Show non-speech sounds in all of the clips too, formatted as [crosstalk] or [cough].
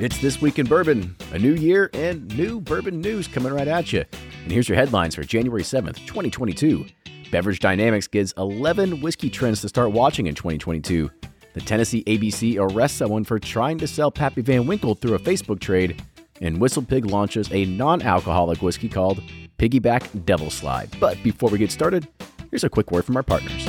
It's This Week in Bourbon, a new year and new bourbon news coming right at you. And here's your headlines for January 7th, 2022. Beverage Dynamics gives 11 whiskey trends to start watching in 2022. The Tennessee ABC arrests someone for trying to sell Pappy Van Winkle through a Facebook trade. And WhistlePig launches a non alcoholic whiskey called Piggyback Devil Slide. But before we get started, here's a quick word from our partners.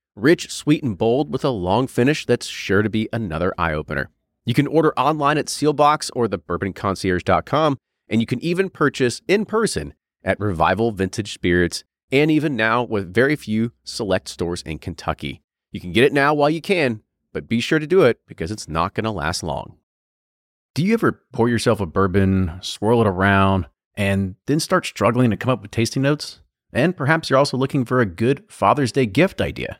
Rich, sweet, and bold with a long finish that's sure to be another eye opener. You can order online at Seelbach's or thebourbonconcierge.com, and you can even purchase in person at Revival Vintage Spirits, and even now with very few select stores in Kentucky. You can get it now while you can, but be sure to do it because it's not going to last long. Do you ever pour yourself a bourbon, swirl it around, and then start struggling to come up with tasting notes? And perhaps you're also looking for a good Father's Day gift idea.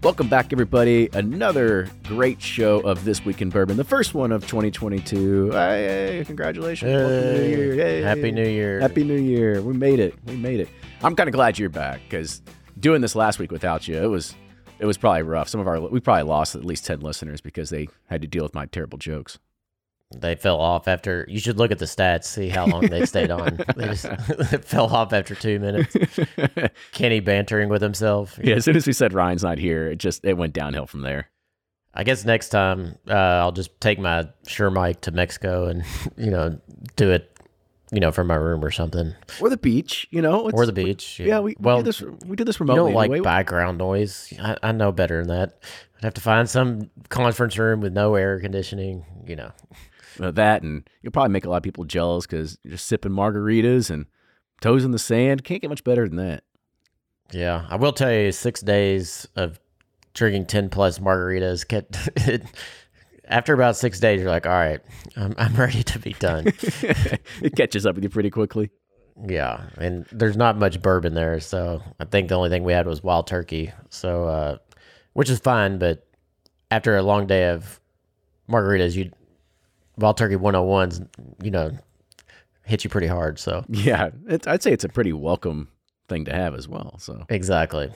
Welcome back, everybody. Another great show of This Week in Bourbon, the first one of 2022. Hey, congratulations. Welcome Hey, New Year. Hey. Happy New Year. Happy New Year. We made it. We made it. I'm kind of glad you're back because doing this last week without you, it was it was probably rough. Some of our we probably lost at least 10 listeners because they had to deal with my terrible jokes. They fell off after. You should look at the stats, see how long they stayed on. [laughs] They just [laughs] fell off after two minutes. [laughs] Kenny bantering with himself. Yeah, as soon as we said Ryan's not here, it just it went downhill from there. I guess next time uh, I'll just take my Shure mic to Mexico and you know do it, you know, from my room or something, Or the beach, you know, or the beach. Yeah, we, well, we do this we do this you remotely. don't like anyway. background noise. I, I know better than that. I'd have to find some conference room with no air conditioning. You know, Uh, that and you'll probably make a lot of people jealous because you're just sipping margaritas and toes in the sand. Can't get much better than that. Yeah, I will tell you, six days of drinking ten plus margaritas kept it. [laughs] After about six days, you're like, all right, I'm, I'm ready to be done. [laughs] it catches up with you pretty quickly. yeah, and there's not much bourbon there, so I think the only thing we had was wild turkey. So, uh, which is fine, but after a long day of margaritas, you wild turkey 101s, you know, hit you pretty hard. So Yeah, it's, I'd say it's a pretty welcome thing to have as well. So, exactly.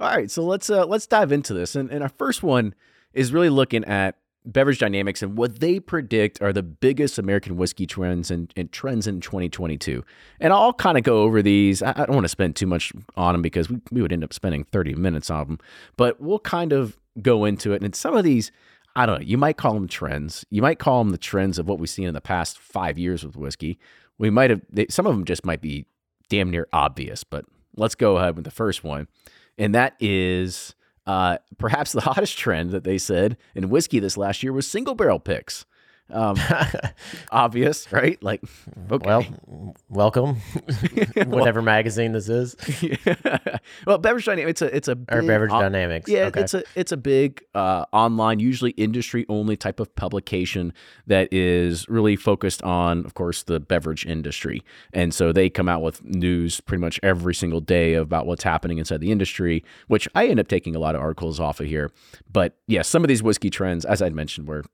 all right, so let's uh, let's dive into this. And, and our first one is really looking at beverage dynamics and what they predict are the biggest American whiskey trends and, and trends in 2022. And I'll kind of go over these. I, I don't want to spend too much on them because we, we would end up spending 30 minutes on them, but we'll kind of go into it. And some of these, I don't know, you might call them trends. You might call them the trends of what we've seen in the past five years with whiskey. We might have, they, some of them just might be damn near obvious, but let's go ahead with the first one. And that is Uh, perhaps the [laughs] hottest trend that they said in whiskey this last year was single barrel picks. Um, [laughs] obvious, right? Like, okay. Well, welcome, [laughs] whatever magazine this is, [laughs] well, beverage dynamics. It's a it's a or big beverage on- dynamics. Yeah, okay. it's a it's a big uh, online, usually industry only type of publication that is really focused on, of course, the beverage industry. And so they come out with news pretty much every single day about what's happening inside the industry, which I end up taking a lot of articles off of here. But yeah, some of these whiskey trends, as I'd mentioned, were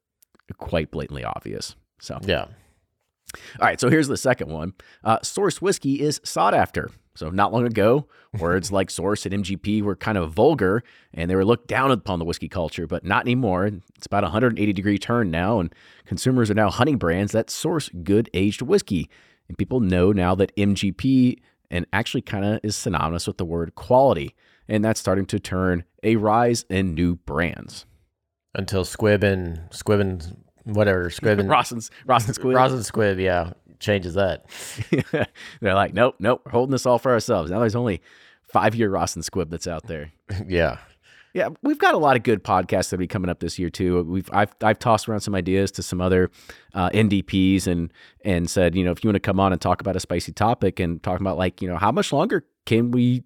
quite blatantly obvious. So yeah. all right, so here's the second one. Uh, source whiskey is sought after. So not long ago, [laughs] words like source and MGP were kind of vulgar and they were looked down upon the whiskey culture, but not anymore. It's about a 180 degree turn now, and consumers are now hunting brands that source good aged whiskey. And people know now that MGP and actually kind of is synonymous with the word quality. And that's starting to turn a rise in new brands. Until Squibb and Squibb and whatever Squibb and Ross and, Ross and Squid. Ross and Squibb, yeah, changes that. [laughs] They're like, nope, nope, we're holding this all for ourselves. Now there's only five year Ross and Squibb that's out there. [laughs] yeah. Yeah, we've got a lot of good podcasts that'll be coming up this year too. We've I've I've tossed around some ideas to some other uh, NDPs and and said, you know, if you want to come on and talk about a spicy topic and talk about like, you know, how much longer can we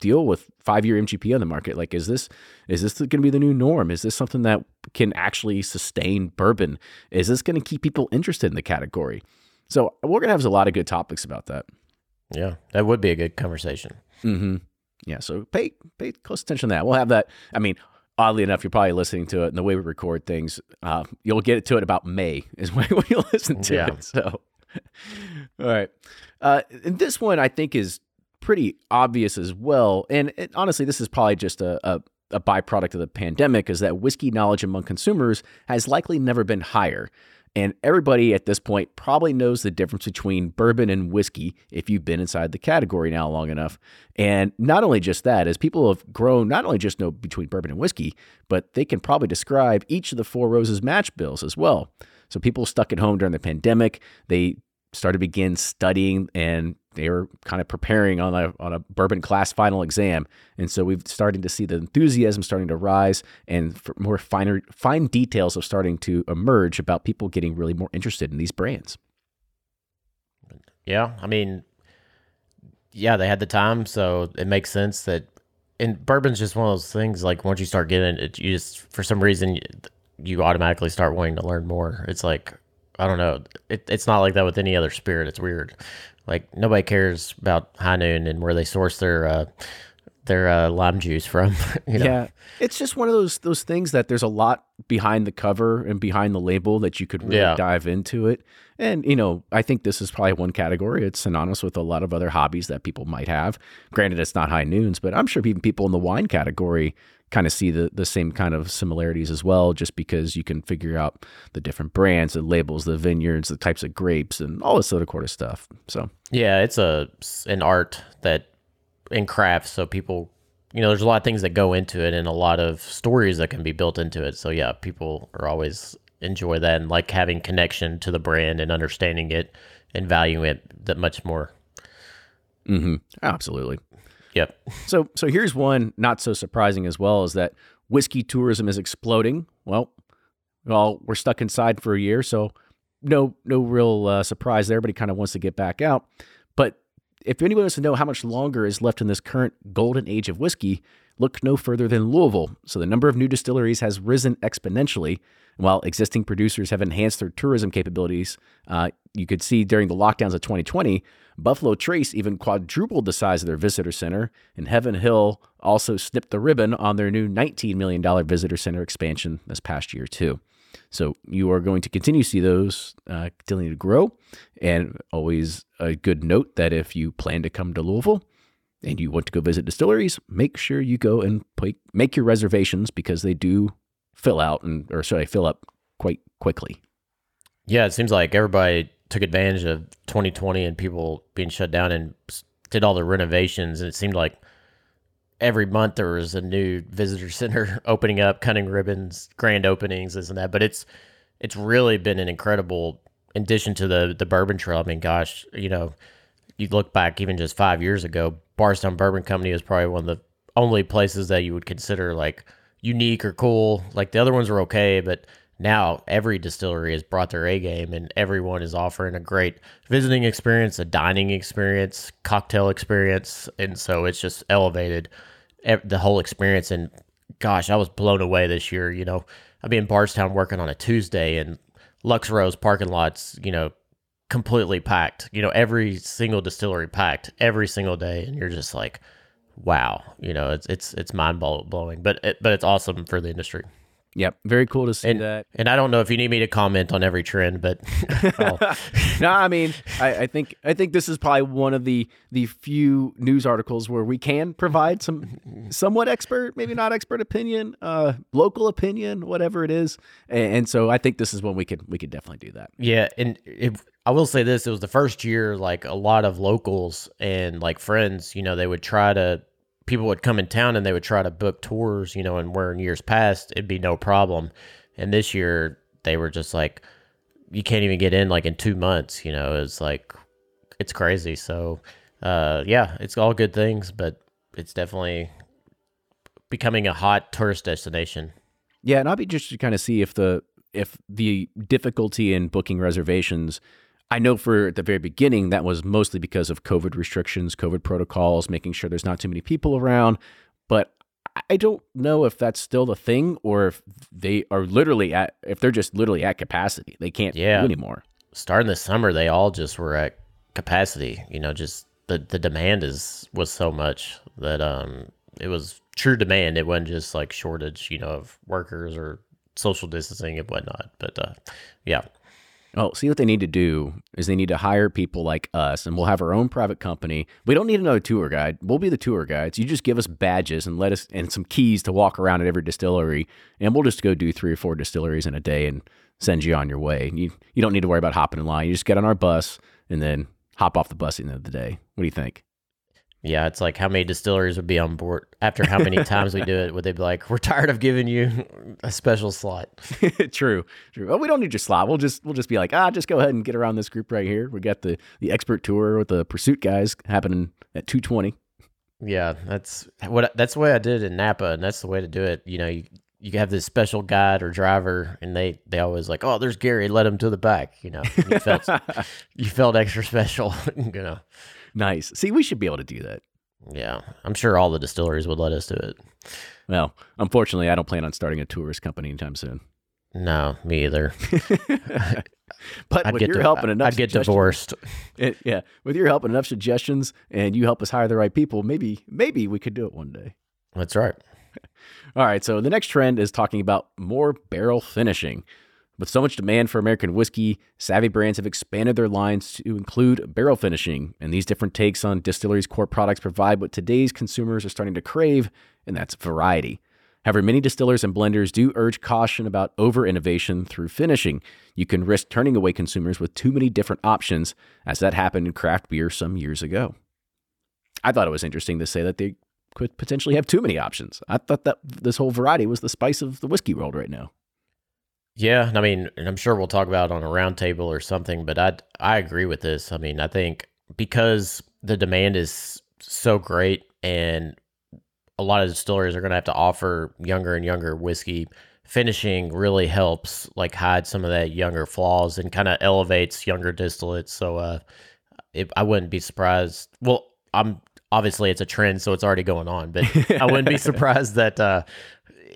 deal with five year MGP on the market? Like, is this is this going to be the new norm? Is this something that can actually sustain bourbon? Is this going to keep people interested in the category? So we're gonna have a lot of good topics about that. Yeah. That would be a good conversation. Mm-hmm. Yeah. So pay pay close attention to that. We'll have that. I mean, oddly enough, you're probably listening to it, and the way we record things, uh, you'll get to it about May [laughs] is when, when you listen to Yeah. it. So, [laughs] all right. Uh, and this one I think is pretty obvious as well. And it, honestly, this is probably just a, a a byproduct of the pandemic is that whiskey knowledge among consumers has likely never been higher. And everybody at this point probably knows the difference between bourbon and whiskey if you've been inside the category now long enough. And not only just that, as people have grown, not only just know between bourbon and whiskey, but they can probably describe each of the Four Roses mash bills as well. So people stuck at home during the pandemic, they started begin studying and they were kind of preparing on a on a bourbon class final exam. And so we've starting to see the enthusiasm starting to rise and more finer fine details are starting to emerge about people getting really more interested in these brands. Yeah, I mean, yeah, they had the time, so it makes sense that. And bourbon's just one of those things. Like once you start getting it, you just for some reason you, you automatically start wanting to learn more. It's like I don't know. It, it's not like that with any other spirit. It's weird. Like nobody cares about High Noon and where they source their uh, their uh, lime juice from. [laughs] you know? Yeah, it's just one of those those things that there's a lot behind the cover and behind the label that you could really Yeah. dive into it. And you know, I think this is probably one category. It's synonymous with a lot of other hobbies that people might have. Granted, it's not high noons, but I'm sure even people in the wine category kind of see the the same kind of similarities as well. Just because you can figure out the different brands, the labels, the vineyards, the types of grapes, and all this other sort of stuff. So Yeah, it's a an art that in crafts, so people, you know, there's a lot of things that go into it, and a lot of stories that can be built into it. So yeah, people are always enjoy that and like having connection to the brand and understanding it and valuing it that much more. hmm absolutely. Yep. So so here's one not so surprising as well is that whiskey tourism is exploding. Well, well, we're stuck inside for a year, so no no real uh, surprise there. But he kind of wants to get back out. But if anyone wants to know how much longer is left in this current golden age of whiskey, look no further than Louisville. So the number of new distilleries has risen exponentially. While existing producers have enhanced their tourism capabilities, uh, you could see during the lockdowns of 2020, Buffalo Trace even quadrupled the size of their visitor center, and Heaven Hill also snipped the ribbon on their new $19 million visitor center expansion this past year, too. So you are going to continue to see those uh, continue to grow. And always a good note that if you plan to come to Louisville and you want to go visit distilleries, make sure you go and make your reservations because they do fill out and or I fill up quite quickly. Yeah, it seems like everybody took advantage of 2020 and people being shut down and did all the renovations. And it seemed like every month there was a new visitor [laughs] center opening up, cutting ribbons, grand openings, this and that. But it's it's really been an incredible addition to the the bourbon trail. I mean, gosh, you know, you look back even just five years ago, Bardstown Bourbon Company was probably one of the only places that you would consider like unique or cool. Like the other ones were okay, but now every distillery has brought their A game and everyone is offering a great visiting experience, a dining experience, cocktail experience. And so it's just elevated the whole experience. And gosh, I was blown away this year. You know, I'd be in Bardstown working on a Tuesday and Lux Row's parking lots, you know, completely packed. You know, every single distillery packed every single day. And you're just like, wow, you know, it's, it's, it's mind blowing, but, it, but it's awesome for the industry. Yep, very cool to see and, that. And I don't know if you need me to comment on every trend, but [laughs] no, I mean, I, I, think I think this is probably one of the the few news articles where we can provide some somewhat expert, maybe not expert opinion, uh, local opinion, whatever it is. And, and, so I think this is when we could we could definitely do that. Yeah, and if, I will say this: it was the first year, like a lot of locals and like friends, you know, they would try to people would come in town and they would try to book tours, you know, and where in years past it'd be no problem. And this year they were just like, you can't even get in like in two months, you know, it's like, it's crazy. So, uh, yeah, it's all good things, but it's definitely becoming a hot tourist destination. Yeah. And I'll be just to kind of see if the, if the difficulty in booking reservations I know for at the very beginning, that was mostly because of COVID restrictions, COVID protocols, making sure there's not too many people around. But I don't know if that's still the thing or if they are literally at, if they're just literally at capacity. They can't yeah. do anymore. Starting this summer, they all just were at capacity. You know, just the, the demand is was so much that um it was true demand. It wasn't just like shortage, you know, of workers or social distancing and whatnot. But uh, yeah, Oh, see what they need to do is they need to hire people like us and we'll have our own private company. We don't need another tour guide. We'll be the tour guides. You just give us badges and let us and some keys to walk around at every distillery and we'll just go do three or four distilleries in a day and send you on your way. You you don't need to worry about hopping in line. You just get on our bus and then hop off the bus at the end of the day. What do you think? Yeah, it's like how many distilleries would be on board after how many [laughs] times we do it? Would they be like, "We're tired of giving you a special slot"? [laughs] true, true. Well, we don't need your slot. We'll just we'll just be like, ah, just go ahead and get around this group right here. We got the the expert tour with the pursuit guys happening at two twenty. Yeah, that's what that's the way I did it in Napa, and that's the way to do it. You know, you you have this special guide or driver, and they they always like, oh, there's Gary, let him to the back. You know, you felt [laughs] you felt extra special. you know. Nice. See, we should be able to do that. Yeah, I'm sure all the distilleries would let us do it. Well, unfortunately, I don't plan on starting a tourist company anytime soon. No, me either. [laughs] but I'd get you're helping enough, I'd get divorced. [laughs] It, yeah, with your helping enough suggestions, and you help us hire the right people, maybe maybe we could do it one day. That's right. [laughs] All right. So the next trend is talking about more barrel finishing. With so much demand for American whiskey, savvy brands have expanded their lines to include barrel finishing, and these different takes on distilleries' core products provide what today's consumers are starting to crave, and that's variety. However, many distillers and blenders do urge caution about over innovation through finishing. You can risk turning away consumers with too many different options, as that happened in craft beer some years ago. I thought it was interesting to say that they could potentially have too many options. I thought that this whole variety was the spice of the whiskey world right now. Yeah, I mean, and I'm sure we'll talk about it on a roundtable or something, but I I agree with this. I mean, I think because the demand is so great and a lot of distilleries are going to have to offer younger and younger whiskey finishing really helps like hide some of that younger flaws and kind of elevates younger distillates so uh it, i wouldn't be surprised well i'm obviously it's a trend so it's already going on but i wouldn't be [laughs] surprised that uh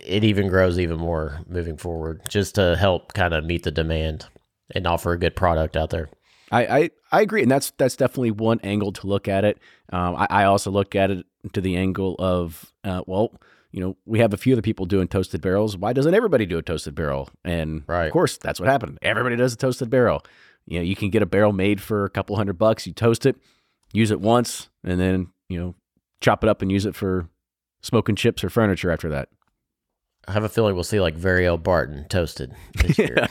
it even grows even more moving forward just to help kind of meet the demand and offer a good product out there. I, I, I agree, and that's that's definitely one angle to look at it. Um, I, I, also look at it to the angle of, uh, well, you know, we have a few other people doing toasted barrels. Why doesn't everybody do a toasted barrel? And right. of course, that's what happened. Everybody does a toasted barrel. You know, you can get a barrel made for a couple hundred bucks. You toast it, use it once, and then you know, chop it up and use it for smoking chips or furniture after that. I have a feeling we'll see like Very Old Barton toasted this year.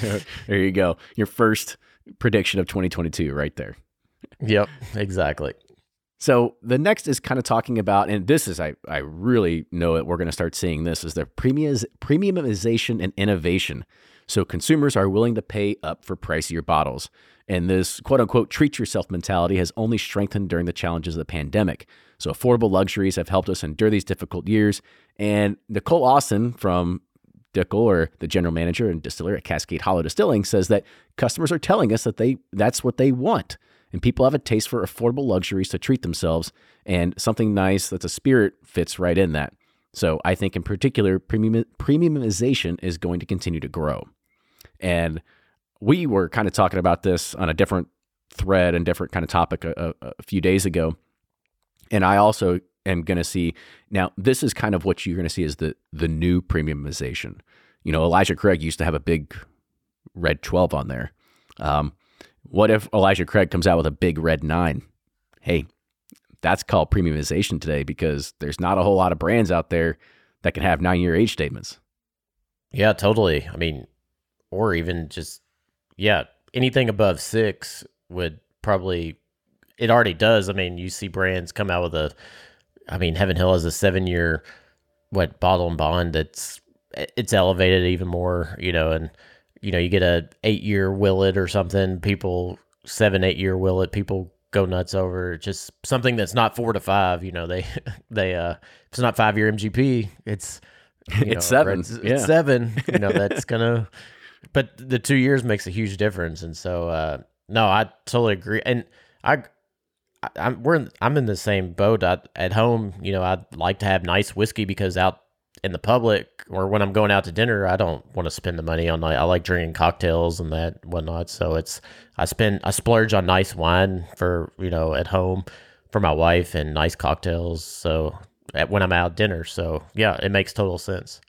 [laughs] there you go. Your first prediction of 2022 right there. Yep, exactly. So the next is kind of talking about, and this is I I really know that we're going to start seeing this is the premiumization and innovation. So consumers are willing to pay up for pricier bottles. And this quote unquote treat yourself mentality has only strengthened during the challenges of the pandemic. So affordable luxuries have helped us endure these difficult years. And Nicole Austin from Dickel, or the general manager and distiller at Cascade Hollow Distilling, says that customers are telling us that they that's what they want. And people have a taste for affordable luxuries to treat themselves, and something nice that's a spirit fits right in that. So I think in particular, premium, premiumization is going to continue to grow. And we were kind of talking about this on a different thread and different kind of topic a, a, few days ago. And I also am going to see now. This is kind of what you're going to see is the the new premiumization. You know, Elijah Craig used to have a big red 12 on there. Um, what if Elijah Craig comes out with a big red nine? Hey, that's called premiumization today because there's not a whole lot of brands out there that can have nine year age statements. Yeah, totally. I mean, or even just yeah, anything above six would probably it already does. I mean, you see brands come out with a I mean, Heaven Hill has a seven year what bottled in bond that's it's elevated even more, you know, and you know, you get a eight year Willet or something, people seven, eight year Willet, people go nuts over just something that's not four to five, you know, they [laughs] they uh it's not five year MGP, it's [laughs] it's know, seven. It's, yeah. it's seven. You know, [laughs] that's gonna but the two years makes a huge difference. And so uh no, I totally agree. And I I, am we're in, I'm in the same boat. I, at home, you know, I like to have nice whiskey because out in the public or when I'm going out to dinner, I don't want to spend the money on. Like I like drinking cocktails and that whatnot. So it's I spend I splurge on nice wine for you know at home for my wife and nice cocktails. So at, when I'm out dinner, so yeah, it makes total sense.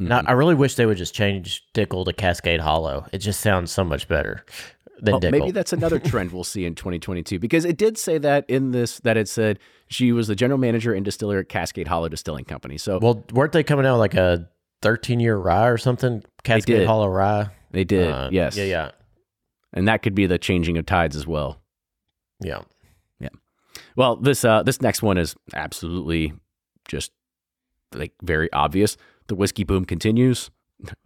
Mm-hmm. Now I really wish they would just change Dickel to Cascade Hollow. It just sounds so much better than well, Maybe that's [laughs] another trend we'll see in 2022 because it did say that in this that it said she was the general manager and distiller at Cascade Hollow Distilling Company. So well, weren't they coming out like a 13 year rye or something? Cascade Hollow rye. They did. Uh, yes. Yeah. Yeah. And that could be the changing of tides as well. Yeah. Yeah. Well, this uh this next one is absolutely just like very obvious. The whiskey boom continues.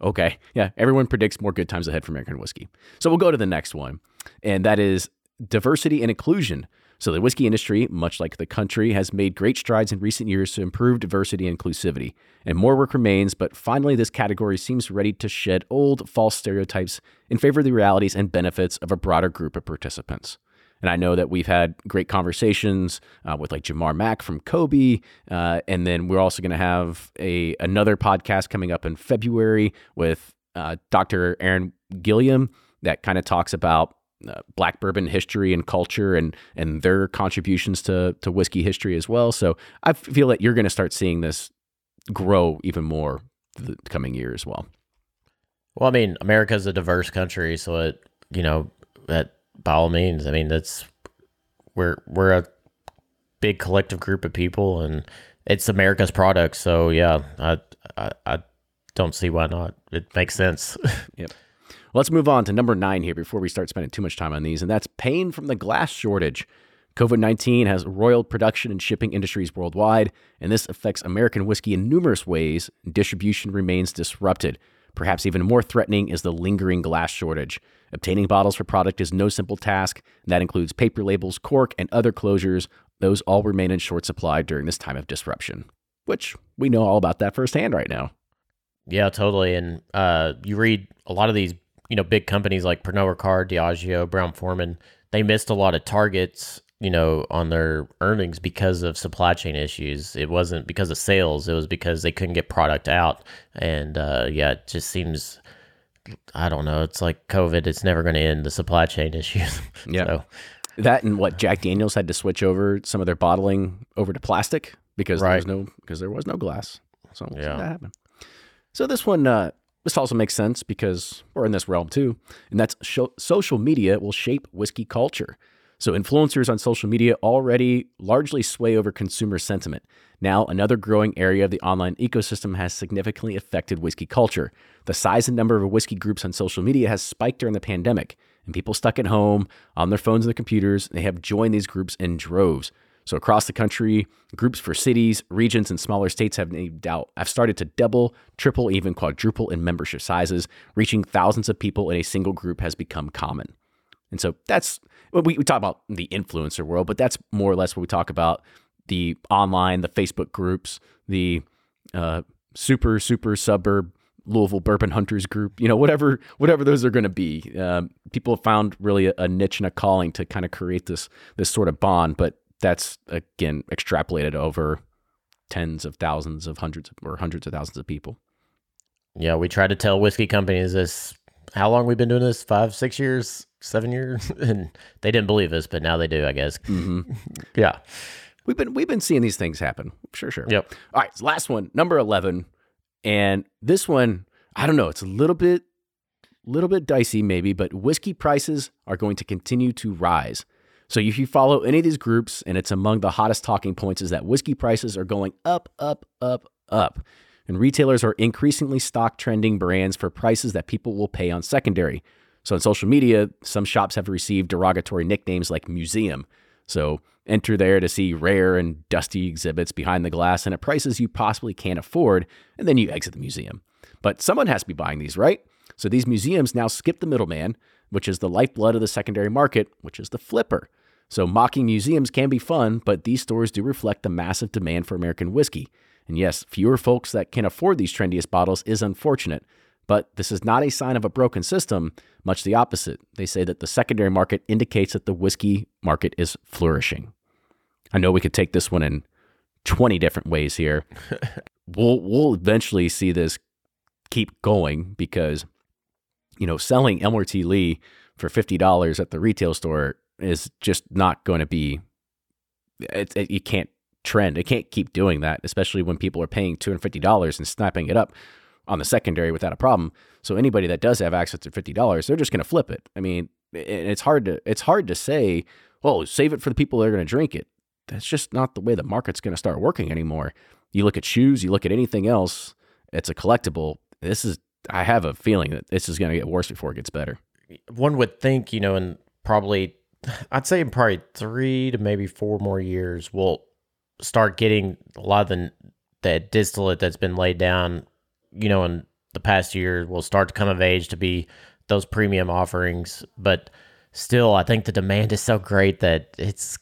Okay. Yeah. Everyone predicts more good times ahead for American whiskey. So we'll go to the next one, and that is diversity and inclusion. So the whiskey industry, much like the country, has made great strides in recent years to improve diversity and inclusivity. And more work remains, but finally, this category seems ready to shed old, false stereotypes in favor of the realities and benefits of a broader group of participants. And I know that we've had great conversations uh, with like Jamar Mack from Kobe, uh, and then we're also going to have a another podcast coming up in February with uh, Dr. Aaron Gilliam that kind of talks about uh, black bourbon history and culture and and their contributions to to whiskey history as well. So I feel that you're going to start seeing this grow even more the coming year as well. Well, I mean, America is a diverse country, so it you know that by all means. I mean, that's we're we're a big collective group of people, and it's America's product. So yeah, I I, I don't see why not. It makes sense. [laughs] yep. Let's move on to number nine here before we start spending too much time on these, and that's pain from the glass shortage. COVID 19 has roiled production and shipping industries worldwide, and this affects American whiskey in numerous ways. Distribution remains disrupted. Perhaps even more threatening is the lingering glass shortage. Obtaining bottles for product is no simple task, and that includes paper labels, cork, and other closures. Those all remain in short supply during this time of disruption, which we know all about that firsthand right now. Yeah, totally. And uh, you read a lot of these, you know, big companies like Pernod Ricard, Diageo, Brown Forman. They missed a lot of targets, you know, on their earnings because of supply chain issues. It wasn't because of sales; it was because they couldn't get product out. And uh, yeah, it just seems I don't know. It's like COVID. It's never going to end the supply chain [laughs] issues. Yeah. so. That and what Jack Daniels had to switch over some of their bottling over to plastic because right. there was no because there was no glass. So yeah, that happened. So this one, uh, this also makes sense because we're in this realm too, and that's social media will shape whiskey culture. So, influencers on social media already largely sway over consumer sentiment. Now, another growing area of the online ecosystem has significantly affected whiskey culture. The size and number of whiskey groups on social media has spiked during the pandemic, and people stuck at home on their phones and their computers, they have joined these groups in droves. So across the country, groups for cities, regions, and smaller states have out have started to double, triple, even quadruple in membership sizes. Reaching thousands of people in a single group has become common. And so that's we, we talk about the influencer world, but that's more or less what we talk about the online, the Facebook groups, the uh, super super suburb Louisville Bourbon Hunters group, you know, whatever whatever those are going to be. Um, people have found really a, a, niche and a calling to kind of create this this sort of bond, but that's again extrapolated over tens of thousands of hundreds or hundreds of thousands of people. Yeah, we try to tell whiskey companies this how long we've been doing this five, six years, seven years, [laughs] and they didn't believe us, but now they do, I guess. Mm-hmm. [laughs] yeah, we've been we've been seeing these things happen. Sure, sure. Yep. All right, so last one, number eleven, and this one, I don't know, it's a little bit, little bit dicey maybe, but whiskey prices are going to continue to rise. So if you follow any of these groups, and it's among the hottest talking points, is that whiskey prices are going up, up, up, up. And retailers are increasingly stock trending brands for prices that people will pay on secondary. So on social media, some shops have received derogatory nicknames like museum. So enter there to see rare and dusty exhibits behind the glass and at prices you possibly can't afford, and then you exit the museum. But someone has to be buying these, right? So these museums now skip the middleman, which is the lifeblood of the secondary market, which is the flipper. So, mocking museums can be fun, but these stores do reflect the massive demand for American whiskey. And yes, fewer folks that can afford these trendiest bottles is unfortunate, but this is not a sign of a broken system, much the opposite. They say that the secondary market indicates that the whiskey market is flourishing. I know we could take this one in 20 different ways here. [laughs] we'll we'll eventually see this keep going because you know, selling Elmer T. Lee for $50 at the retail store is just not going to be it, it, you can't trend. It can't keep doing that, especially when people are paying $250 and snapping it up on the secondary without a problem. So anybody that does have access to $50, they're just going to flip it. I mean, it's hard to it's hard to say, "Well, save it for the people that are going to drink it." That's just not the way the market's going to start working anymore. You look at shoes, you look at anything else, it's a collectible. This is I have a feeling that this is going to get worse before it gets better. One would think, you know, in probably I'd say in probably three to maybe four more years, we'll start getting a lot of the that distillate that's been laid down, you know, in the past year will start to come of age to be those premium offerings. But still, I think the demand is so great that it's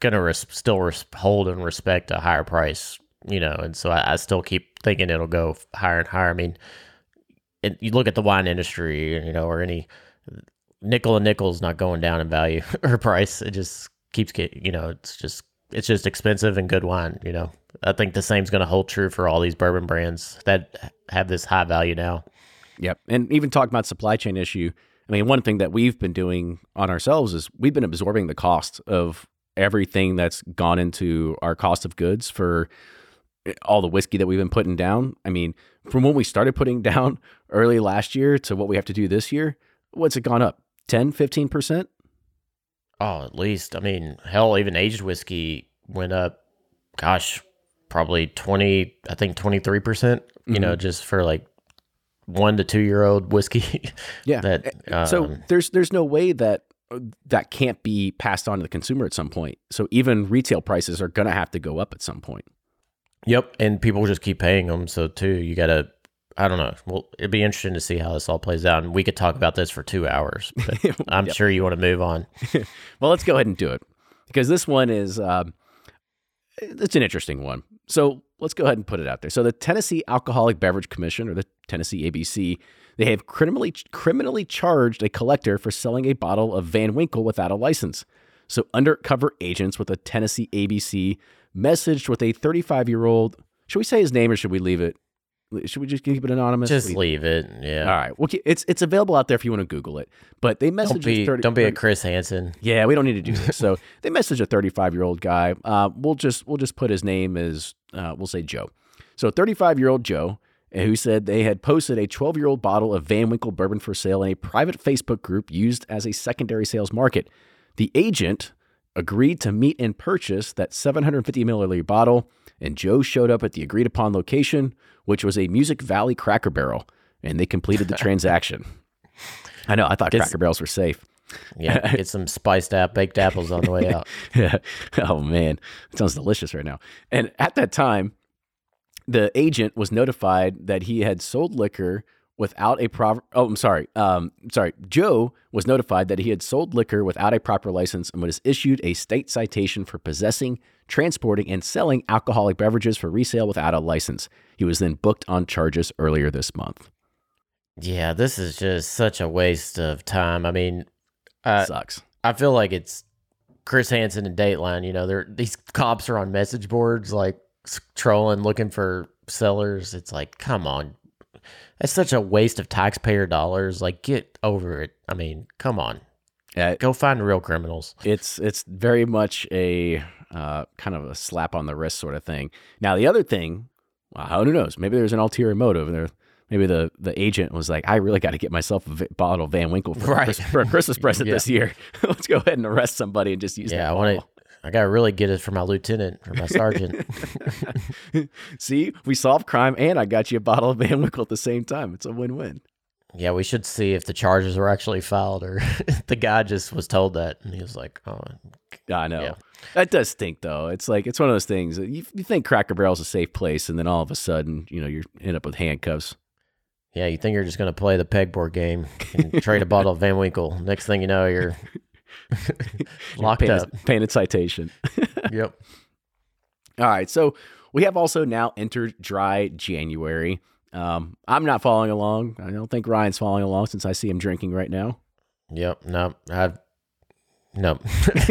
gonna res- still res- hold and respect a higher price, you know. And so I, I still keep thinking it'll go higher and higher. I mean, it, you look at the wine industry, you know, or any Nickel and Nickel's not going down in value [laughs] or price. It just keeps getting, you know, it's just it's just expensive and good wine. You know, I think the same's going to hold true for all these bourbon brands that have this high value now. Yep, and even talking about supply chain issue. I mean, one thing that we've been doing on ourselves is we've been absorbing the cost of everything that's gone into our cost of goods for eh, all the whiskey that we've been putting down. I mean, from when we started putting [laughs] down early last year to what we have to do this year, what's it gone up? 10, 15%? Oh, at least. I mean, hell, even aged whiskey went up, gosh, probably 20, I think 23%, percent you mm-hmm. know, just for like one to two year old whiskey. [laughs] yeah. that, um, so there's, there's no way that that can't be passed on to the consumer at some point. So even retail prices are going to have to go up at some point. Yep, and people just keep paying them. So too, you got to I don't know. Well, it'd be interesting to see how this all plays out, and we could talk about this for two hours. But [laughs] I'm yep. sure you want to move on. [laughs] well, let's go ahead and do it because this one is um, it's an interesting one. So let's go ahead and put it out there. So the Tennessee Alcoholic Beverage Commission, or the Tennessee ABC, they have criminally criminally charged a collector for selling a bottle of Van Winkle without a license. So undercover agents with the Tennessee ABC messaged with a 35 year old. Should we say his name or should we leave it? Should we just keep it anonymous? Just leave it. Yeah. All right. Well, it's it's available out there if you want to Google it. But they message don't be, 30, don't be a Chris Hansen. Yeah, we don't need to do this. [laughs] so they message a 35 year old guy. Uh, we'll just we'll just put his name as uh, we'll say Joe. So 35 year old Joe, eh, who said they had posted a 12 year old bottle of Van Winkle bourbon for sale in a private Facebook group used as a secondary sales market. The agent agreed to meet and purchase that 750 milliliter bottle, and Joe showed up at the agreed upon location which was a Music Valley Cracker Barrel, and they completed the [laughs] transaction. I know, I thought Cracker Barrels were safe. Yeah, get some spiced app baked apples on the way out. [laughs] yeah. Oh man, it sounds delicious right now. And at that time, the agent was notified that he had sold liquor without a proper. Oh, I'm sorry. Um, sorry. Joe was notified that he had sold liquor without a proper license and was issued a state citation for possessing, transporting, and selling alcoholic beverages for resale without a license. He was then booked on charges earlier this month. Yeah, this is just such a waste of time. I mean, uh, Sucks. I feel like it's Chris Hansen and Dateline. You know, they're these cops are on message boards like trolling, looking for sellers. It's like, come on, that's such a waste of taxpayer dollars. Like, get over it. I mean, come on, Yeah, go find real criminals. it's it's very much a uh, kind of a slap on the wrist sort of thing. Now the other thing, well, who knows? Maybe there's an ulterior motive there. Maybe the, the agent was like, I really got to get myself a bottle of Van Winkle for, a Right. For a Christmas [laughs] present Yeah. this year. [laughs] Let's go ahead and arrest somebody and just use Yeah, that I want to. I gotta really get it for my lieutenant or my sergeant. [laughs] See, we solved crime and I got you a bottle of [laughs] Van Winkle at the same time. It's a win win. yeah, we should see if the charges were actually filed or [laughs] the guy just was told that and he was like, "Oh, I know. Yeah. That does stink, though. It's like it's one of those things. You, you think Cracker Barrel's a safe place, and then all of a sudden, you know, you end up with handcuffs. Yeah, you think you're just going to play the pegboard game and trade a bottle of Van Winkle. Next thing you know, you're locked paying, up. A citation. [laughs] Yep. All right, so we have also now entered dry January. Um, I'm not following along. I don't think Ryan's following along since I see him drinking right now. Yep. No, I've no.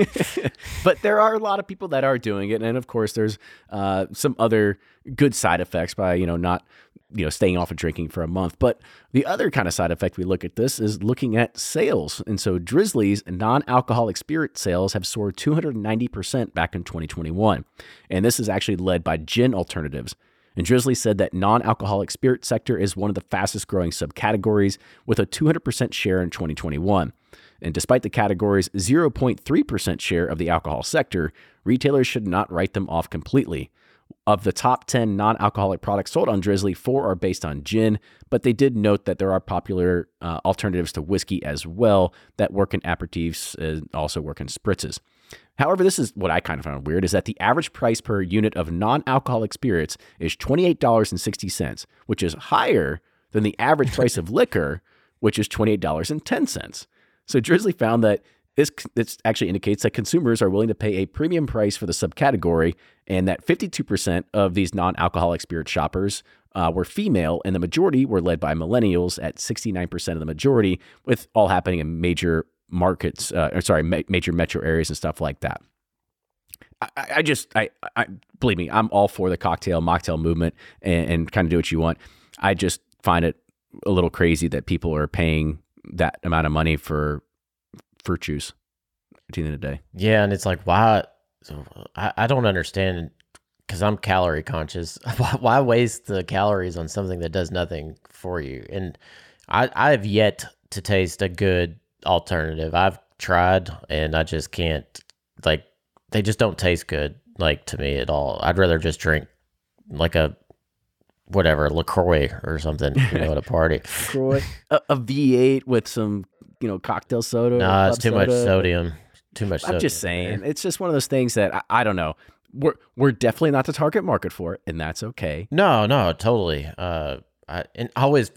[laughs] [laughs] but there are a lot of people that are doing it, and of course, there's uh, some other good side effects by you know not you know staying off of drinking for a month. But the other kind of side effect we look at this is looking at sales, and so Drizly's non-alcoholic spirit sales have soared 290 percent back in 2021, and this is actually led by gin alternatives. And Drizzly said that non-alcoholic spirit sector is one of the fastest growing subcategories with a 200% share in 2021. And despite the category's 0.3% share of the alcohol sector, retailers should not write them off completely. Of the top 10 non alcoholic products sold on Drizly, four are based on gin, but they did note that there are popular uh, alternatives to whiskey as well that work in aperitifs and also work in spritzes. However, this is what I kind of found weird is that the average price per unit of non alcoholic spirits is $28.60, which is higher than the average price of [laughs] liquor, which is $28.10. So Drizly found that this, this actually indicates that consumers are willing to pay a premium price for the subcategory, and that 52% of these non alcoholic spirit shoppers uh, were female, and the majority were led by millennials at 69% of the majority, with all happening in major markets, uh, or sorry, ma- major metro areas and stuff like that. I, I just, I, I believe me, I'm all for the cocktail mocktail movement and, and kind of do what you want. I just find it a little crazy that people are paying that amount of money for fruit juice at the end of the day. Yeah, and it's like why? I, I don't understand because I'm calorie conscious. [laughs] Why, why waste the calories on something that does nothing for you? And I I have yet to taste a good alternative. I've tried and I just can't. Like they just don't taste good. Like to me at all. I'd rather just drink like a whatever Lacroix or something. You know, at a [laughs] party. Croy, a, a V8 with some, you know, cocktail soda. Nah, it's too much sodium. Too much. I'm just saying, it's just one of those things that I, I don't know. We're we're definitely not the target market for it, and that's okay. No, no, totally. Uh, I and I always,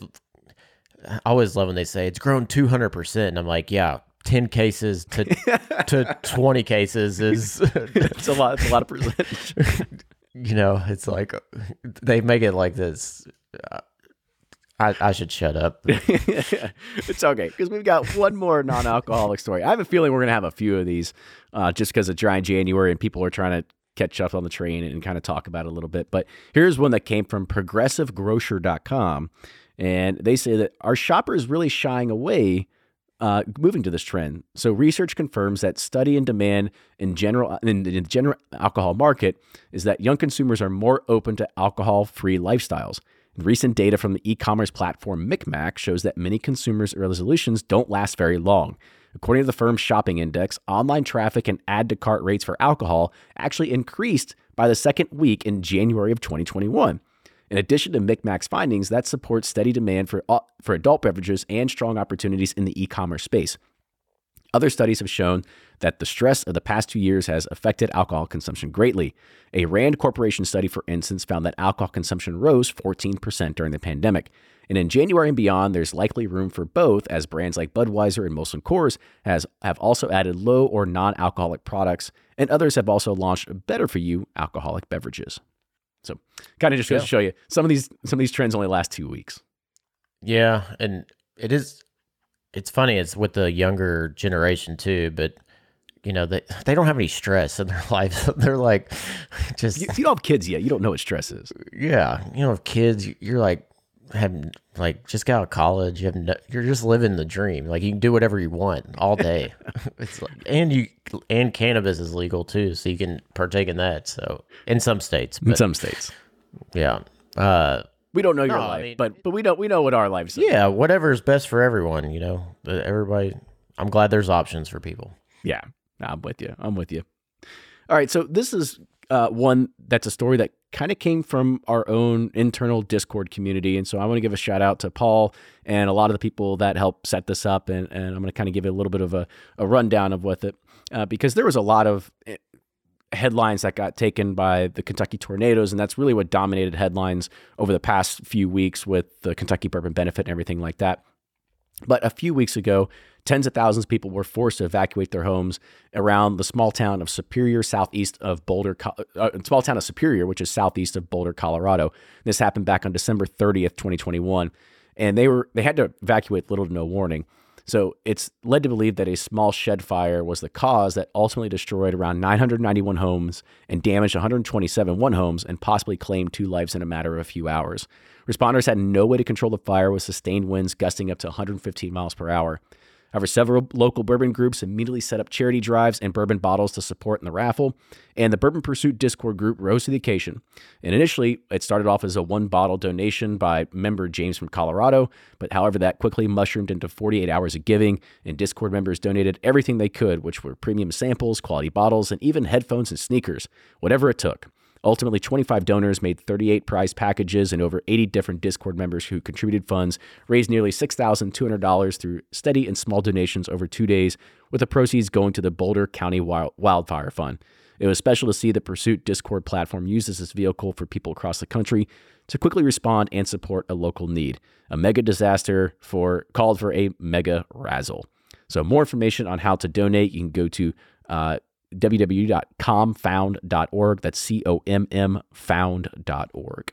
I always love when they say it's grown two hundred percent, and I'm like, yeah, ten cases to [laughs] to twenty cases is, [laughs] [laughs] it's a lot. It's a lot of percentage. you know, it's like they make it like this. I I should shut up. [laughs] it's okay because we've got one more non-alcoholic story. I have a feeling we're gonna have a few of these, uh, just because of dry January and people are trying to catch up on the train and kind of talk about it a little bit. But here's one that came from ProgressiveGrocer.com, and they say that our shoppers really shying away. Uh, moving to this trend, so research confirms that study and demand in general in, in the general alcohol market is that young consumers are more open to alcohol-free lifestyles. Recent data from the e commerce platform Micmac shows that many consumers' resolutions don't last very long. According to the firm's shopping index, online traffic and add to cart rates for alcohol actually increased by the second week in January of 2021. In addition to Micmac's findings, that supports steady demand for, uh, for adult beverages and strong opportunities in the e commerce space. Other studies have shown that the stress of the past two years has affected alcohol consumption greatly. A Rand Corporation study, for instance, found that alcohol consumption rose 14% during the pandemic. And in January and beyond, there's likely room for both, as brands like Budweiser and Molson Coors has have also added low or non-alcoholic products, and others have also launched better for you alcoholic beverages. So, kind of just Yeah. to show you some of these some of these trends only last two weeks. Yeah, and it is. It's funny. It's with the younger generation too, but you know they [laughs] they don't have any stress in their [laughs] lives. [laughs] They're like just You, you don't have kids yet. You don't know what stress is. yeah. You know, kids, you're like having like just got out of college. You have no, you're just living the dream. Like you can do whatever you want all day. it's like, and you and cannabis is legal too, so you can partake in that. So in some states, In some states, yeah. Uh, we don't know your No, I life, mean- but but we know we know what our lives. are. yeah, whatever is best for everyone. You know, everybody. I'm glad there's options for people. Yeah, no, I'm with you. I'm with you. All right, so this is uh, one that's a story that kind of came from our own internal Discord community, and so I want to give a shout out to Paul and a lot of the people that helped set this up, and, and I'm going to kind of give it a little bit of a, a rundown of what it uh, because there was a lot of eh, headlines that got taken by the Kentucky tornadoes, and that's really what dominated headlines over the past few weeks with the Kentucky Bourbon Benefit and everything like that. But a few weeks ago, tens of thousands of people were forced to evacuate their homes around the small town of Superior, southeast of Boulder, uh, small town of Superior, which is southeast of Boulder, Colorado. This happened back on December 30th, 2021, and they were they had to evacuate little to no warning. So it's led to believe that a small shed fire was the cause that ultimately destroyed around 991 homes and damaged 127 one homes and possibly claimed two lives in a matter of a few hours. Responders had no way to control the fire with sustained winds gusting up to 115 miles per hour. However, several local bourbon groups immediately set up charity drives and bourbon bottles to support in the raffle, and the Bourbon Pursuit Discord group rose to the occasion. And initially, it started off as a one bottle donation by member James from Colorado, but however, that quickly mushroomed into 48 hours of giving, and Discord members donated everything they could, which were premium samples, quality bottles, and even headphones and sneakers, whatever it took. Ultimately, 25 donors made 38 prize packages, and over 80 different Discord members who contributed funds raised nearly $6,200 through steady and small donations over two days, with the proceeds going to the Boulder County Wild- Wildfire Fund. It was special to see the Pursuit Discord platform use as this vehicle for people across the country to quickly respond and support a local need. A mega disaster for called for a mega razzle. So, more information on how to donate, you can go to uh, www.commfound.org. That's C O M M found.org.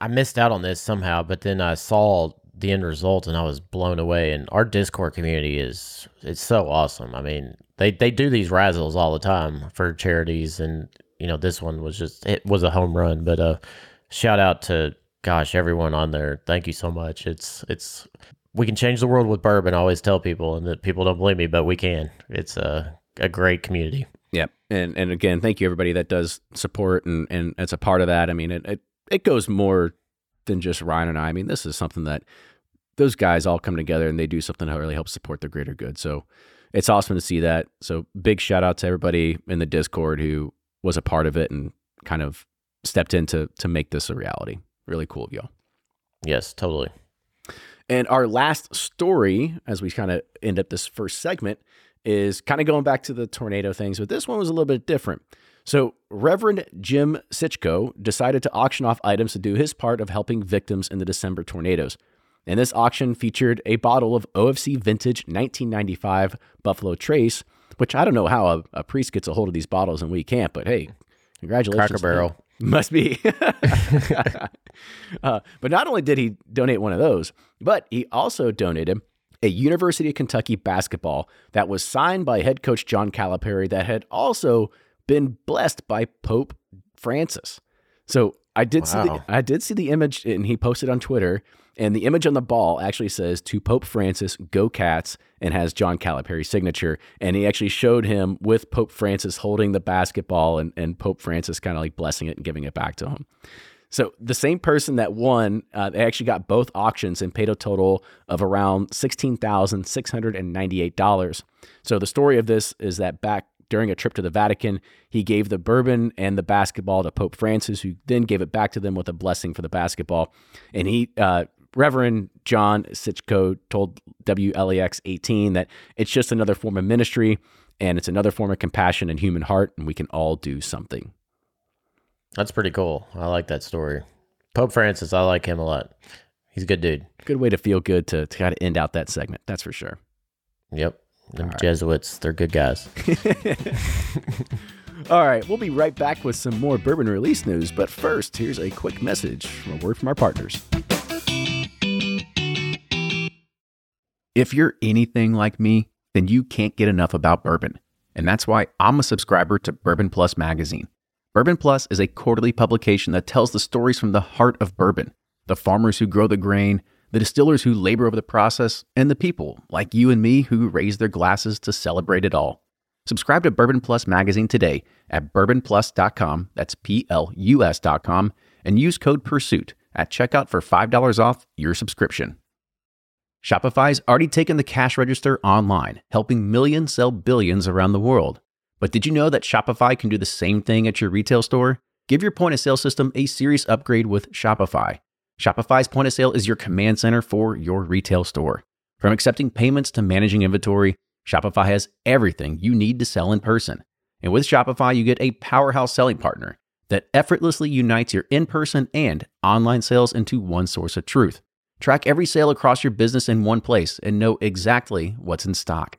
I, missed out on this somehow, but then I saw the end result and I was blown away. And our Discord community is it's so awesome. I mean, they they do these razzles all the time for charities, and you know this one was just it was a home run. But uh, shout out to gosh everyone on there. Thank you so much. It's it's we can change the world with bourbon. I always tell people, and that people don't believe me, but we can. It's a a great community. Yep. And and again, thank you everybody that does support and and it's a part of that. I mean, it it, it goes more than just Ryan and I. I mean, this is something that those guys all come together and they do something that really helps support the greater good. So it's awesome to see that. So big shout out to everybody in the Discord who was a part of it and kind of stepped in to to make this a reality. Really cool of y'all. Yes, totally. And our last story, as we kind of end up this first segment, is kind of going back to the tornado things, but this one was a little bit different. So, Reverend Jim Sichko decided to auction off items to do his part of helping victims in the December tornadoes. And this auction featured a bottle of OFC Vintage 1995 Buffalo Trace, which I don't know how a, a priest gets a hold of these bottles and we can't, but hey, congratulations. Cracker Barrel. [laughs] Must be. [laughs] uh, but not only did he donate one of those, but he also donated a University of Kentucky basketball that was signed by head coach John Calipari that had also been blessed by Pope Francis. So I did see the, I did see the image and he posted on Twitter and the image on the ball actually says to Pope Francis go cats and has John Calipari's signature and he actually showed him with Pope Francis holding the basketball and, and Pope Francis kind of like blessing it and giving it back to him. So the same person that won, uh, they actually got both auctions and paid a total of around sixteen thousand six hundred and ninety-eight dollars. So the story of this is that back during a trip to the Vatican, he gave the bourbon and the basketball to Pope Francis, who then gave it back to them with a blessing for the basketball. And he, uh, Reverend John Sichko told WLEX 18 that it's just another form of ministry and it's another form of compassion and human heart, and we can all do something. That's pretty cool. I like that story. Pope Francis, I like him a lot. He's a good dude. Good way to feel good to, to kind of end out that segment. That's for sure. Yep. Them Jesuits, they're good guys. [laughs] [laughs] All right, we'll be right back with some more bourbon release news. But first, here's a quick message from a word from our partners. If you're anything like me, then you can't get enough about bourbon. And that's why I'm a subscriber to Bourbon Plus magazine. Bourbon Plus is a quarterly publication that tells the stories from the heart of bourbon the farmers who grow the grain, the distillers who labor over the process, and the people, like you and me, who raise their glasses to celebrate it all. Subscribe to Bourbon Plus magazine today at bourbonplus.com, that's P L U S.com, and use code PURSUIT at checkout for $5 off your subscription. Shopify's already taken the cash register online, helping millions sell billions around the world. But did you know that Shopify can do the same thing at your retail store? Give your point of sale system a serious upgrade with Shopify. Shopify's point of sale is your command center for your retail store. From accepting payments to managing inventory, Shopify has everything you need to sell in person. And with Shopify, you get a powerhouse selling partner that effortlessly unites your in person and online sales into one source of truth. Track every sale across your business in one place and know exactly what's in stock.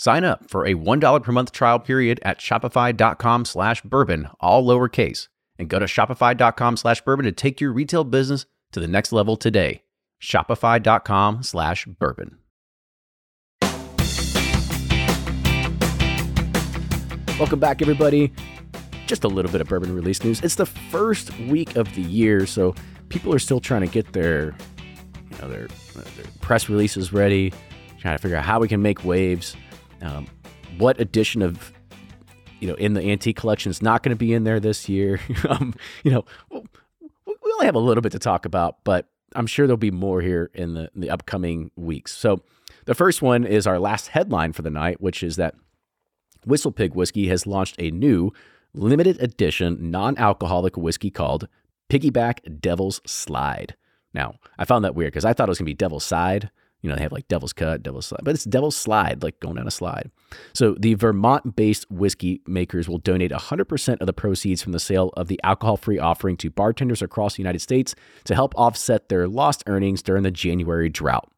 Sign up for a $1 per month trial period at shopify.com slash bourbon, all lowercase, and go to shopify.com slash bourbon to take your retail business to the next level today. Shopify.com slash bourbon. Welcome back, everybody. Just a little bit of bourbon release news. It's the first week of the year, so people are still trying to get their, you know, their, their press releases ready, trying to figure out how we can make waves. Um, what edition of you know in the antique collection is not going to be in there this year? [laughs] um, you know, we only have a little bit to talk about, but I'm sure there'll be more here in the, in the upcoming weeks. So the first one is our last headline for the night, which is that Whistle Pig Whiskey has launched a new limited edition non alcoholic whiskey called Piggyback Devil's Slide. Now, I found that weird because I thought it was going to be Devil's Side. You know, they have like Devil's Cut, Devil's Slide, but it's Devil's Slide, like going down a slide. So the Vermont based whiskey makers will donate 100% of the proceeds from the sale of the alcohol free offering to bartenders across the United States to help offset their lost earnings during the January drought,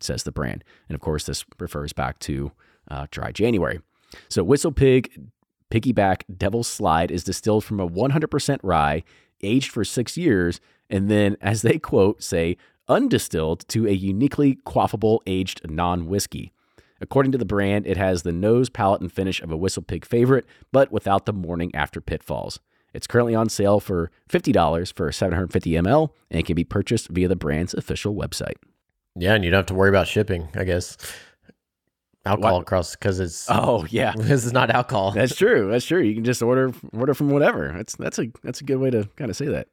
says the brand. And of course, this refers back to uh, dry January. So Whistle Pig Piggyback Devil's Slide is distilled from a 100% rye, aged for six years, and then, as they quote, say, undistilled to a uniquely quaffable aged non whiskey. According to the brand, it has the nose, palate, and finish of a Whistle Pig favorite, but without the morning after pitfalls. It's currently on sale for $50 for 750 ml and can be purchased via the brand's official website. Yeah, and you don't have to worry about shipping, I guess. Alcohol what? across because it's oh yeah [laughs] this is not alcohol. That's true. That's true. You can just order order from whatever. That's that's a that's a good way to kind of say that.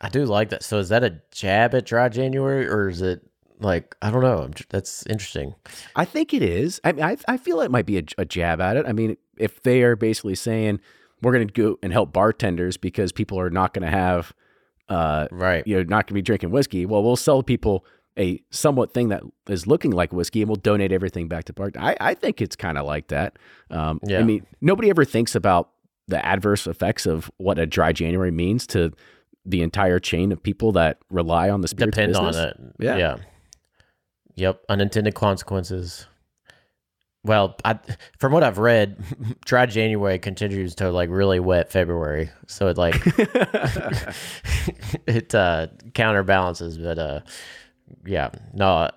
I do like that. So is that a jab at dry January or is it like I don't know. That's interesting. I think it is. I mean, I, I feel it might be a, a jab at it. I mean, if they are basically saying we're going to go and help bartenders because people are not going to have, uh, right, you know, not going to be drinking whiskey. Well, we'll sell people a somewhat thing that is looking like whiskey and we'll donate everything back to bar. I, I think it's kind of like that. Um, yeah. I mean, nobody ever thinks about the adverse effects of what a dry January means to the entire chain of people that rely on the spirit depend business. on it. Yeah. Yeah. Yep. Unintended consequences. Well, I, from what I've read, [laughs] dry January continues to like really wet February, so it like [laughs] [laughs] it uh, counterbalances. But uh, yeah, no, I,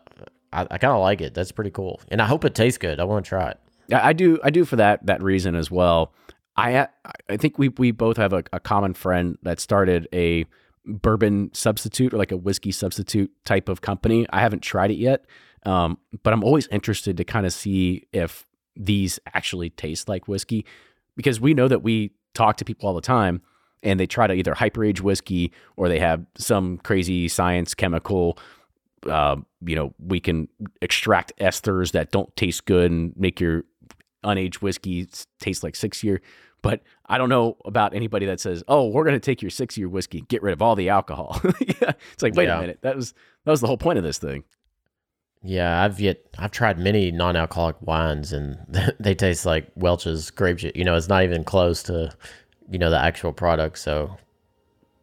I kind of like it. That's pretty cool, and I hope it tastes good. I want to try it. Yeah, I do. I do for that that reason as well. I I think we we both have a, a common friend that started a bourbon substitute or like a whiskey substitute type of company. I haven't tried it yet. Um, but I'm always interested to kind of see if these actually taste like whiskey because we know that we talk to people all the time and they try to either hyperage whiskey or they have some crazy science chemical. Uh, you know, we can extract esters that don't taste good and make your unaged whiskey taste like six year. But I don't know about anybody that says, "Oh, we're going to take your six year whiskey, get rid of all the alcohol." yeah. [laughs] It's like, wait yeah. a minute, that was that was the whole point of this thing. Yeah, I've yet I've tried many non-alcoholic wines, and [laughs] they taste like Welch's grape juice. You know, it's not even close to you know the actual product. So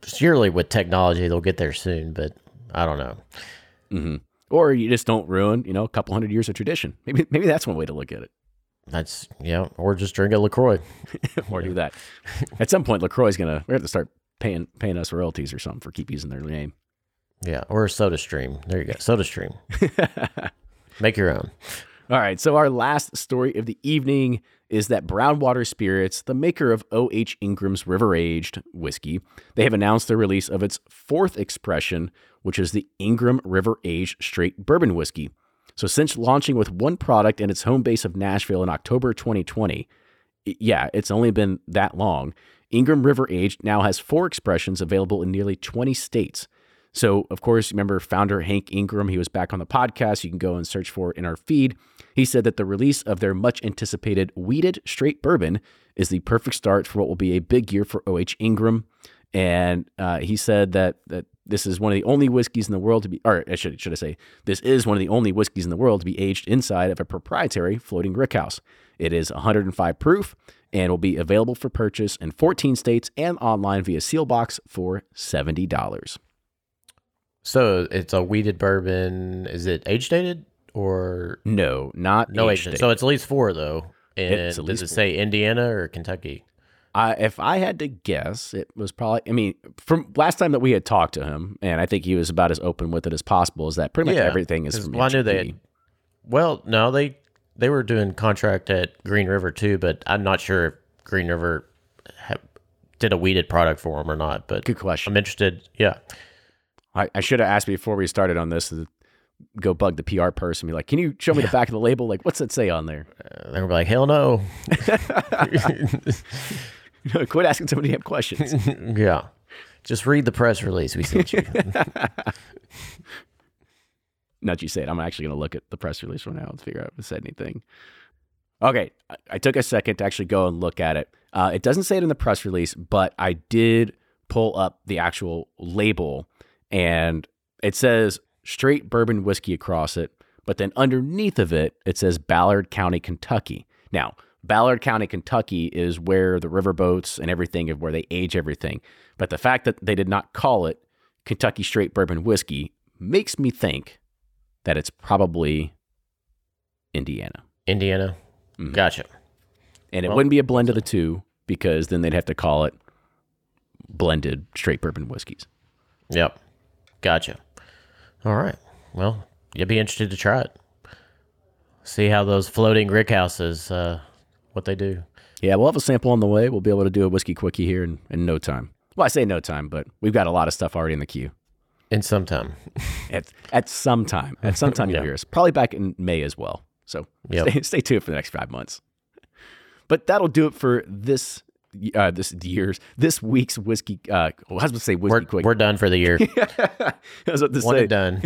surely with technology, they'll get there soon. But I don't know. Mm-hmm. Or you just don't ruin you know a couple hundred years of tradition. Maybe maybe that's one way to look at it. That's yeah, or just drink a Lacroix, [laughs] or do that. At some point, Lacroix is gonna we have to start paying paying us royalties or something for keep using their name. Yeah, or a Soda Stream. There you go, Soda Stream. [laughs] Make your own. All right. So our last story of the evening is that Brownwater Spirits, the maker of O.H. Ingram's River Aged whiskey, they have announced the release of its fourth expression, which is the Ingram River Aged Straight Bourbon Whiskey. So, since launching with one product in its home base of Nashville in October 2020, yeah, it's only been that long. Ingram River Aged now has four expressions available in nearly 20 states. So, of course, remember founder Hank Ingram, he was back on the podcast. You can go and search for it in our feed. He said that the release of their much anticipated wheated straight bourbon is the perfect start for what will be a big year for OH Ingram. And uh, he said that that this is one of the only whiskeys in the world to be, or should, should I say, this is one of the only whiskeys in the world to be aged inside of a proprietary floating rickhouse. It is 105 proof and will be available for purchase in 14 states and online via Seelbach's for $70. So it's a wheated bourbon. Is it age dated or no? Not no age. dated. So it's at least four though. And does it four. say Indiana or Kentucky? I, if I had to guess, it was probably. I mean, from last time that we had talked to him, and I think he was about as open with it as possible. Is that pretty much yeah, everything is from? Well, I knew they. Had, well, no, they they were doing contract at Green River too, but I'm not sure if Green River did a wheated product for them or not. But good question. I'm interested. Yeah, I, I should have asked before we started on this. Go bug the PR person. Be like, can you show me yeah. the back of the label? Like, what's it say on there? Uh, they were like, hell no. [laughs] [laughs] [laughs] Quit asking so many damn questions. [laughs] yeah. Just read the press release we sent you. [laughs] Not you say it. I'm actually going to look at the press release right now and figure out if it said anything. Okay. I, I took a second to actually go and look at it. Uh, it doesn't say it in the press release, but I did pull up the actual label and it says straight bourbon whiskey across it. But then underneath of it, it says Ballard County, Kentucky. Now, Ballard County, Kentucky is where the riverboats and everything of where they age everything. But the fact that they did not call it Kentucky Straight Bourbon Whiskey makes me think that it's probably Indiana. Indiana. Mm-hmm. Gotcha. And it well, wouldn't be a blend of the two because then they'd have to call it blended straight bourbon whiskeys. Yep. Gotcha. All right. Well, you'd be interested to try it. See how those floating rick houses uh, what they do. Yeah, we'll have a sample on the way. We'll be able to do a whiskey quickie here in, in no time. Well, I say no time, but we've got a lot of stuff already in the queue. In some time. [laughs] at, at some time. At some time, you'll hear us. Probably back in May as well. So yep. stay, stay tuned for the next five months. But that'll do it for this uh, this year's this week's whiskey. Uh, I was going to say whiskey we're, quick. We're done for the year. [laughs] I was about to One say done.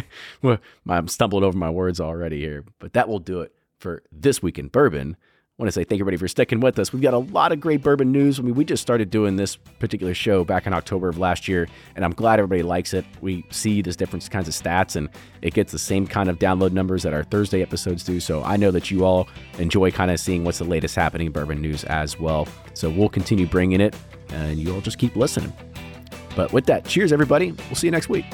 [laughs] well, I'm stumbling over my words already here, but that will do it for this week in bourbon. I want to say thank you everybody for sticking with us. We've got a lot of great bourbon news. I mean, we just started doing this particular show back in October of last year, and I'm glad everybody likes it. We see these different kinds of stats, and it gets the same kind of download numbers that our Thursday episodes do. So I know that you all enjoy kind of seeing what's the latest happening in bourbon news as well. So we'll continue bringing it, and you all just keep listening. But with that, cheers, everybody. We'll see you next week.